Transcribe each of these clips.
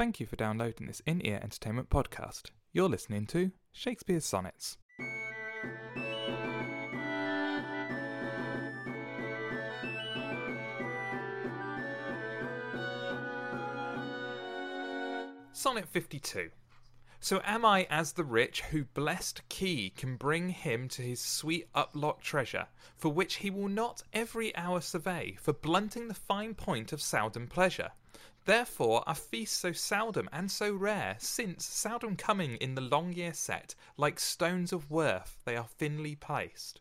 Thank you for downloading this in ear entertainment podcast. You're listening to Shakespeare's Sonnets. Sonnet 52. So am I as the rich who blessed key can bring him to his sweet uplocked treasure, for which he will not every hour survey, for blunting the fine point of seldom pleasure. Therefore are feasts so seldom and so rare, since, seldom coming in the long year set, like stones of worth they are thinly placed.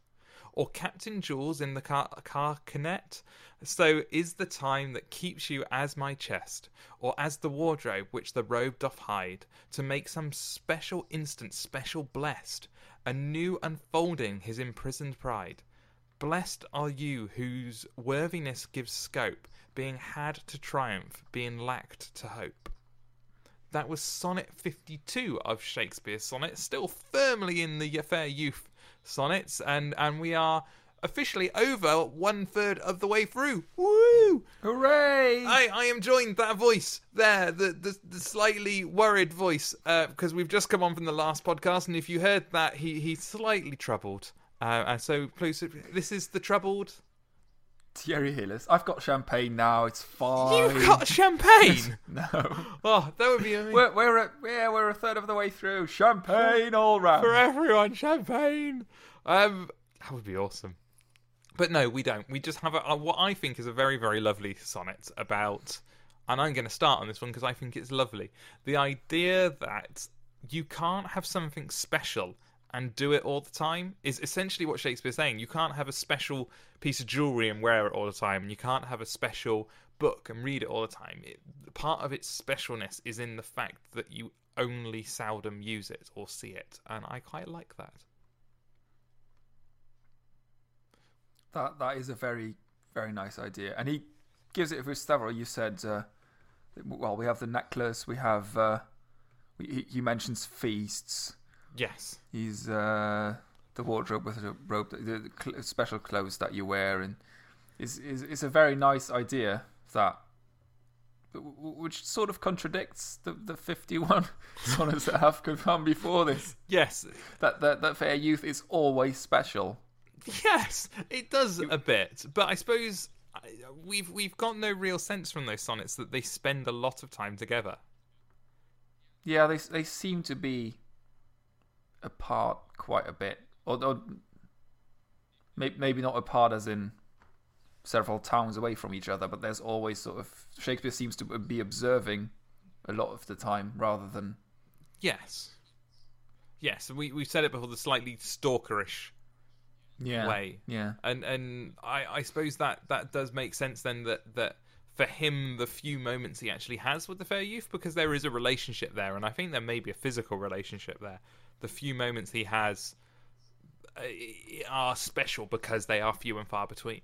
Or Captain jewels in the car- carcanet, so is the time that keeps you as my chest, or as the wardrobe which the robe doth hide, to make some special instant special blessed, a new unfolding his imprisoned pride. Blessed are you whose worthiness gives scope, being had to triumph, being lacked to hope. That was Sonnet 52 of Shakespeare's sonnets, still firmly in the fair youth sonnets, and, and we are officially over one third of the way through. Woo! Hooray! I, I am joined that voice there, the the, the slightly worried voice, because we've just come on from the last podcast, and if you heard that, he he's slightly troubled. Uh, and so, please, this is the troubled. Thierry Hillis. I've got champagne now. It's fine. You've got champagne. no. oh, that would be amazing. We're we're a, yeah we're a third of the way through. Champagne all round. for everyone, champagne. Um, that would be awesome. But no, we don't. We just have a, a, what I think is a very, very lovely sonnet about, and I'm going to start on this one because I think it's lovely. The idea that you can't have something special and do it all the time is essentially what Shakespeare's saying. You can't have a special piece of jewelry and wear it all the time, and you can't have a special book and read it all the time. It, part of its specialness is in the fact that you only seldom use it or see it, and I quite like that. That that is a very very nice idea, and he gives it for several. You said, uh, well, we have the necklace. We have. Uh, he, he mentions feasts. Yes. He's uh, the wardrobe with the robe, the, the special clothes that you wear, and is is it's a very nice idea that, which sort of contradicts the the fifty one sonnets that have come before this. Yes. That that that fair youth is always special. Yes, it does a bit, but I suppose we've we've got no real sense from those sonnets that they spend a lot of time together. Yeah, they they seem to be apart quite a bit, or maybe not apart as in several towns away from each other, but there's always sort of Shakespeare seems to be observing a lot of the time rather than yes, yes. We we've said it before. The slightly stalkerish yeah. way. Yeah. And and I, I suppose that that does make sense then that that for him the few moments he actually has with the fair youth because there is a relationship there and I think there may be a physical relationship there. The few moments he has uh, are special because they are few and far between.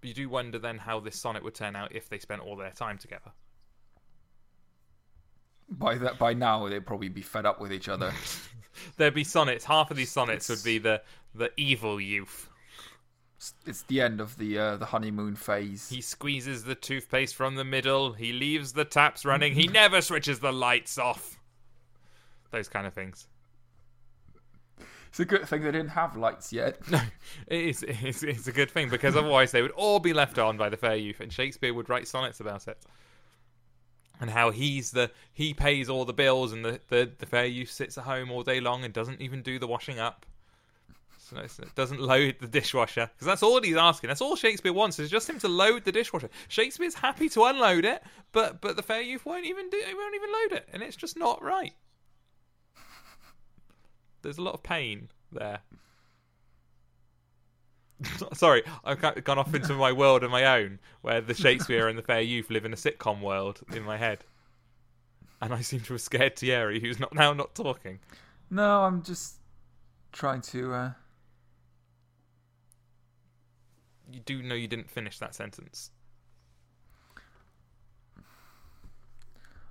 But you do wonder then how this sonnet would turn out if they spent all their time together. By that, by now they'd probably be fed up with each other. There'd be sonnets. Half of these sonnets it's, would be the the evil youth. It's the end of the uh, the honeymoon phase. He squeezes the toothpaste from the middle. He leaves the taps running. he never switches the lights off. Those kind of things. It's a good thing they didn't have lights yet. No, it is. It's, it's a good thing because otherwise they would all be left on by the fair youth, and Shakespeare would write sonnets about it and how he's the he pays all the bills and the, the, the fair youth sits at home all day long and doesn't even do the washing up it? Doesn't load the dishwasher. Because that's all he's asking. That's all shakespeare wants is just him to load the dishwasher. Shakespeare's happy to unload it but but the fair youth won't even do won't even load it and it's just not right. There's a lot of pain there. Sorry, I've gone off into my world of my own, where the Shakespeare and the fair youth live in a sitcom world in my head, and I seem to have scared Thierry, who's not now not talking. No, I'm just trying to. Uh... You do know you didn't finish that sentence.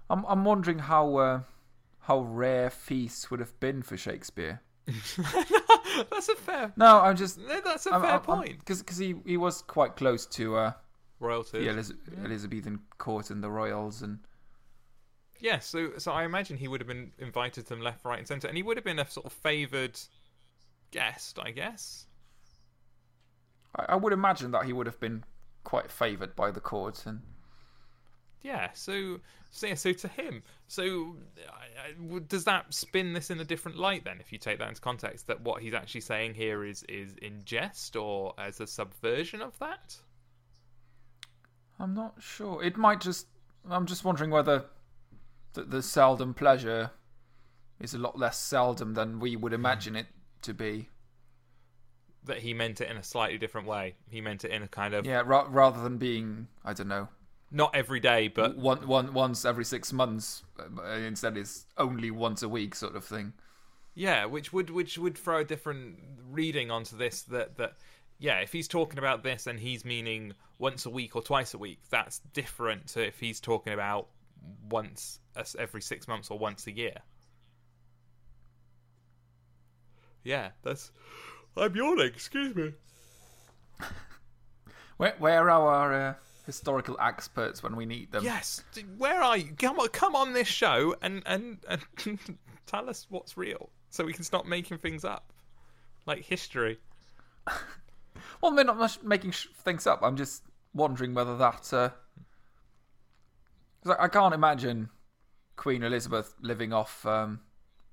I'm I'm wondering how uh, how rare feasts would have been for Shakespeare. that's a fair. No, I'm just. No, that's a I'm, fair I'm, point. Because because he he was quite close to uh royalties. the Eliz- Elizabethan court and the royals and Yeah, so so I imagine he would have been invited to them left, right, and centre, and he would have been a sort of favoured guest, I guess. I, I would imagine that he would have been quite favoured by the court and Yeah, so so, yeah, so to him, so I- I- w- does that spin this in a different light then? If you take that into context, that what he's actually saying here is is in jest or as a subversion of that? I'm not sure. It might just. I'm just wondering whether the, the seldom pleasure is a lot less seldom than we would imagine it to be. That he meant it in a slightly different way. He meant it in a kind of Yeah, ra- rather than being, I don't know, not every day, but one, one, once every six months. uh, Instead, it's only once a week sort of thing. Yeah, which would which would throw a different reading onto this. That that yeah, if he's talking about this and he's meaning once a week or twice a week, that's different to if he's talking about once every six months or once a year. Yeah, that's. I'm yawning. Excuse me. Where, where are our uh, historical experts when we need them? Yes, where are you? Come on, come on this show and and and tell us what's real, so we can stop making things up, like history. Well, we're not much making sh- things up. I'm just wondering whether that. Uh... I can't imagine Queen Elizabeth living off um,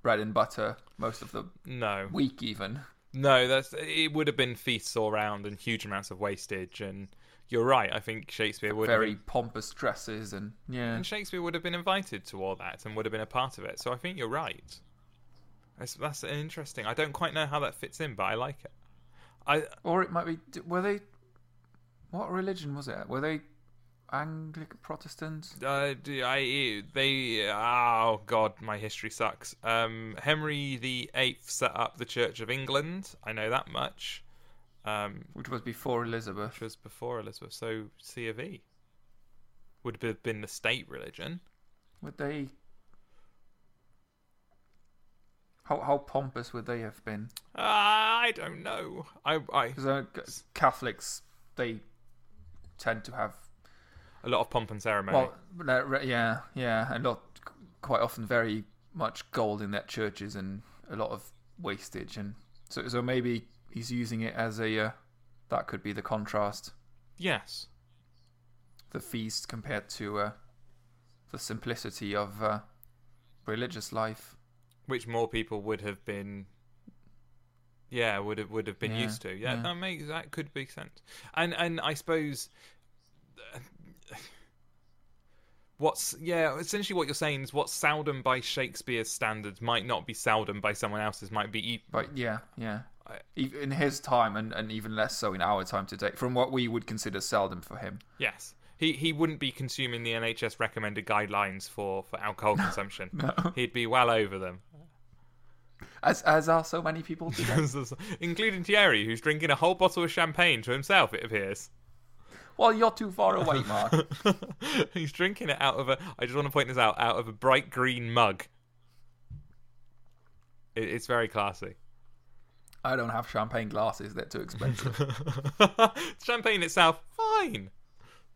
bread and butter most of the No, week, even. No, that's it. Would have been feasts all round and huge amounts of wastage. And you're right. I think Shakespeare would Very have pompous dresses and yeah. and Shakespeare would have been invited to all that and would have been a part of it. So I think you're right. That's, that's interesting. I don't quite know how that fits in, but I like it. I Or it might be. Were they? What religion was it? Were they Anglican Protestant? uh, I they oh god, my history sucks. Um, Henry the Eighth set up the Church of England. I know that much. Um, Which was before Elizabeth. which was before Elizabeth. So C of E would have been the state religion. Would they? How how pompous would they have been? I don't know. I, I Because uh, Catholics they tend to have a lot of pomp and ceremony. well, yeah, yeah, a lot, quite often very much gold in their churches and a lot of wastage, and so so maybe he's using it as a uh, that could be the contrast, yes. the feast compared to uh, the simplicity of uh, religious life. Which more people would have been. Yeah, would have would have been Yeah, used to. Yeah, yeah. that makes that could make sense. And and I suppose. What's yeah? Essentially, what you're saying is what's seldom by Shakespeare's standards might not be seldom by someone else's. Might be e- But yeah, yeah. I- In his time, and, and even less so in our time today, from what we would consider seldom for him. yes. He he wouldn't be consuming the NHS recommended guidelines for for alcohol consumption. no. He'd be well over them. As as are so many people today. including Thierry, who's drinking a whole bottle of champagne to himself. It appears well, you're too far away, Mark. he's drinking it out of a. I just want to point this out out of a bright green mug. It, it's very classy. I don't have champagne glasses; they're too expensive. champagne itself, fine.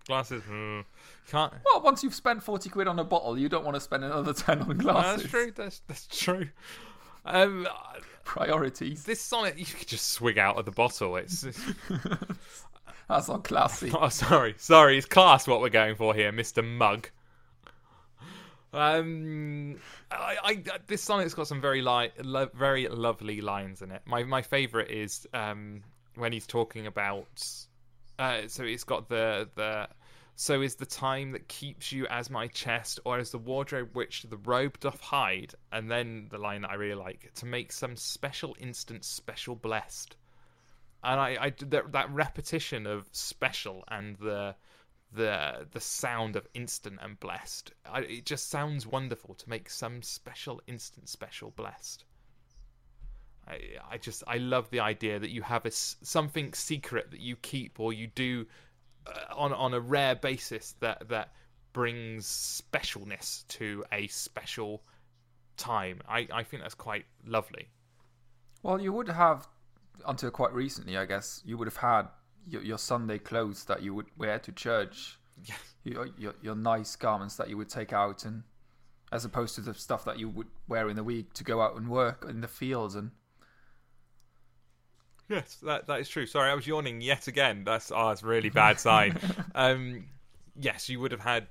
Glasses, mm, can't. well, once you've spent forty quid on a bottle, you don't want to spend another ten on No, glasses. that's true. That's that's true. Um, Priorities. this sonnet you could just swig out of the bottle. It's. it's That's not classy. Oh, sorry, sorry. It's class what we're going for here, Mister Mug. Um, I, I this sonnet's got some very li- lo- very lovely lines in it. My my favorite is um when he's talking about. Uh, so it's got the the. So is the time that keeps you as my chest, or as the wardrobe which the robe doth hide? And then the line that I really like to make some special instance special blessed and I, I that, that repetition of special and the the the sound of instant and blessed I, it just sounds wonderful to make some special instant special blessed. I, I just I love the idea that you have a something secret that you keep or you do uh, on on a rare basis that that brings specialness to a special time. I, I think that's quite lovely. Well, you would have, until quite recently, I guess, you would have had your, your Sunday clothes that you would wear to church, Yeah. your, your your nice garments that you would take out, and as opposed to the stuff that you would wear in the week to go out and work in the fields and Yes, that that is true. Sorry, I was yawning yet again. That's oh, that's a really bad sign. um, yes, you would have had.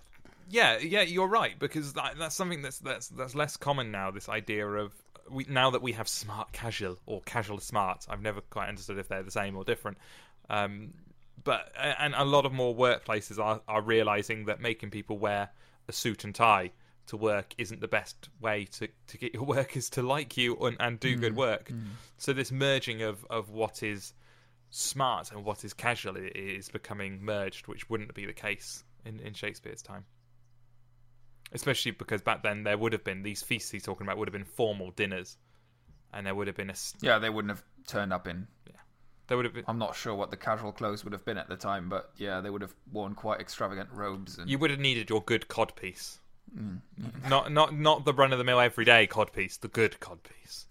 Yeah, yeah, you're right because that, that's something that's that's that's less common now. This idea of we now that we have smart casual or casual smart. I've never quite understood if they're the same or different. Um, but and a lot of more workplaces are are realizing that making people wear a suit and tie to work isn't the best way to, to get your workers to like you and, and do good work. So this merging of, of what is smart and what is casual is becoming merged, which wouldn't be the case in, in Shakespeare's time. Especially because back then there would have been these feasts he's talking about would have been formal dinners, and there would have been a yeah, they wouldn't have turned up in. yeah there would have been I'm not sure what the casual clothes would have been at the time, but yeah, they would have worn quite extravagant robes and you would have needed your good codpiece, mm, not not not the run of the mill everyday codpiece, the good codpiece,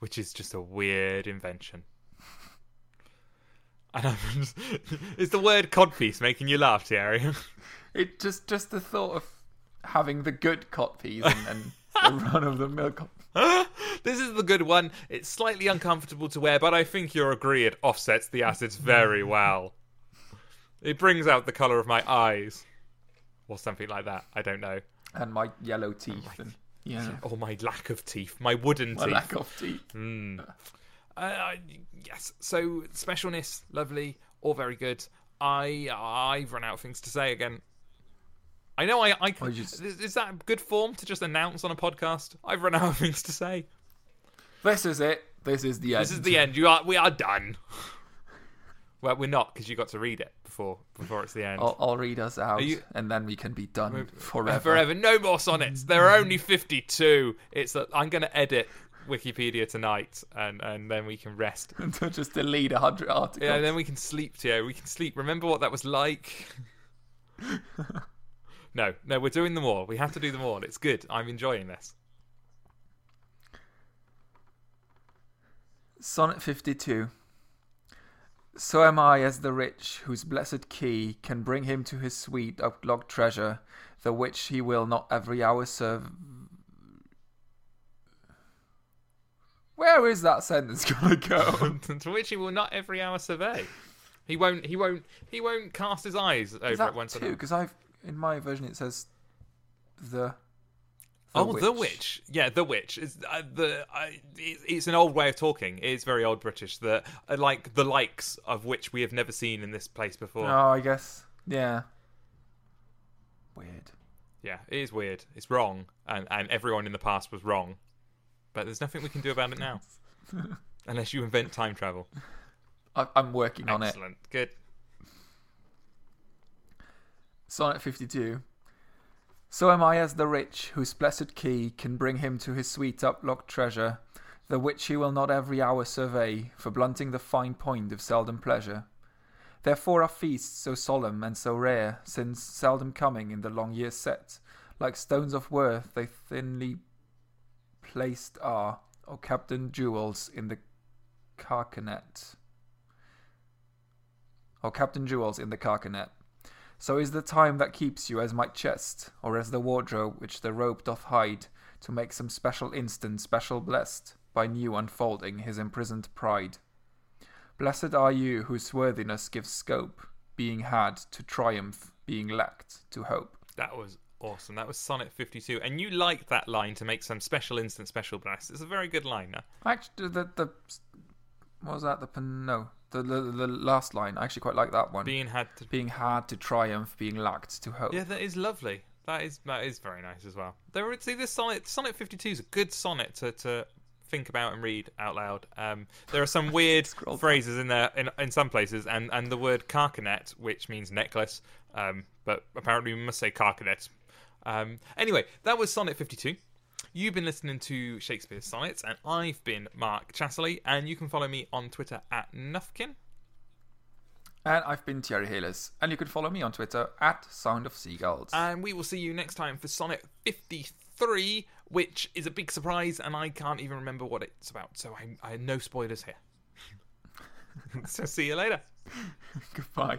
which is just a weird invention. And I'm just, is the word codpiece making you laugh, Thierry? it just just the thought of having the good codpiece and, and the run of the mill. this is the good one. It's slightly uncomfortable to wear, but I think you'll agree it offsets the acids very well. It brings out the colour of my eyes. Or something like that. I don't know. and my yellow teeth and yeah, Or my lack of teeth. My wooden teeth. my teeth. lack of teeth. Mm. Uh, yes. So specialness, lovely, all very good. I I've run out of things to say again. I know I I I just- is, that good form to just announce on a podcast? I've run out of things to say. This is it. This is the end. This is the end. You are we are done. Well, we're not because you got to read it before before it's the end. I'll, I'll read us out, you- and then we can be done forever. Forever, no more sonnets. There are only fifty-two. It's that I'm going to edit Wikipedia tonight, and and then we can rest. to just delete a hundred articles. Yeah, and then we can sleep, Tio. We can sleep. Remember what that was like? no, no, we're doing them all. We have to do them all. It's good. I'm enjoying this. Sonnet 52. So am I as the rich, whose blessed key can bring him to his sweet uplocked treasure, the which he will not every hour serve. Where is that sentence gonna go? to which he will not every hour survey. He won't. He won't. He won't cast his eyes over is it once. Because I've in my version it says the. Oh, the witch. Yeah, the witch is uh, the. Uh, it, it's an old way of talking. It's very old British. The uh, like the likes of which we have never seen in this place before. Oh, I guess. Yeah. Weird. Yeah, it is weird. It's wrong, and and everyone in the past was wrong. But there's nothing we can do about it now, unless you invent time travel. I, I'm working on it. Excellent. Good. Sonnet 52. So am I as the rich, whose blessed key can bring him to his sweet uplocked treasure, the which he will not every hour survey, for blunting the fine point of seldom pleasure. Therefore are feasts so solemn and so rare, since seldom coming in the long years set, like stones of worth they thinly placed are, or captain jewels in the carcanet. Or captain jewels in the carcanet. So is the time that keeps you as my chest, or as the wardrobe which the robe doth hide, to make some special instant special blessed, by new unfolding his imprisoned pride. Blessed are you whose worthiness gives scope, being had to triumph, being lacked to hope. That was awesome. That was Sonnet 52, and you liked that line to make some special instant special blast. It's a very good line. Actually, the the what was that? The pen- no, the, the the last line. I actually quite like that one. Being had to. being hard to triumph, being lacked to hope. Yeah, that is lovely. That is that is very nice as well. There, are- see, this sonnet Sonnet 52 is a good sonnet to to think about and read out loud. Um, there are some weird phrases in there in, in some places, and, and the word carcanet, which means necklace, um, but apparently we must say carcanet. Um, anyway, that was Sonnet 52. You've been listening to Shakespeare's Sonnets, and I've been Mark Chatterley, and you can follow me on Twitter at Nufkin. And I've been Thierry Halis, and you can follow me on Twitter at Sound of Seagulls. And we will see you next time for Sonnet 53, which is a big surprise, and I can't even remember what it's about. So I, I no spoilers here. so see you later. Goodbye.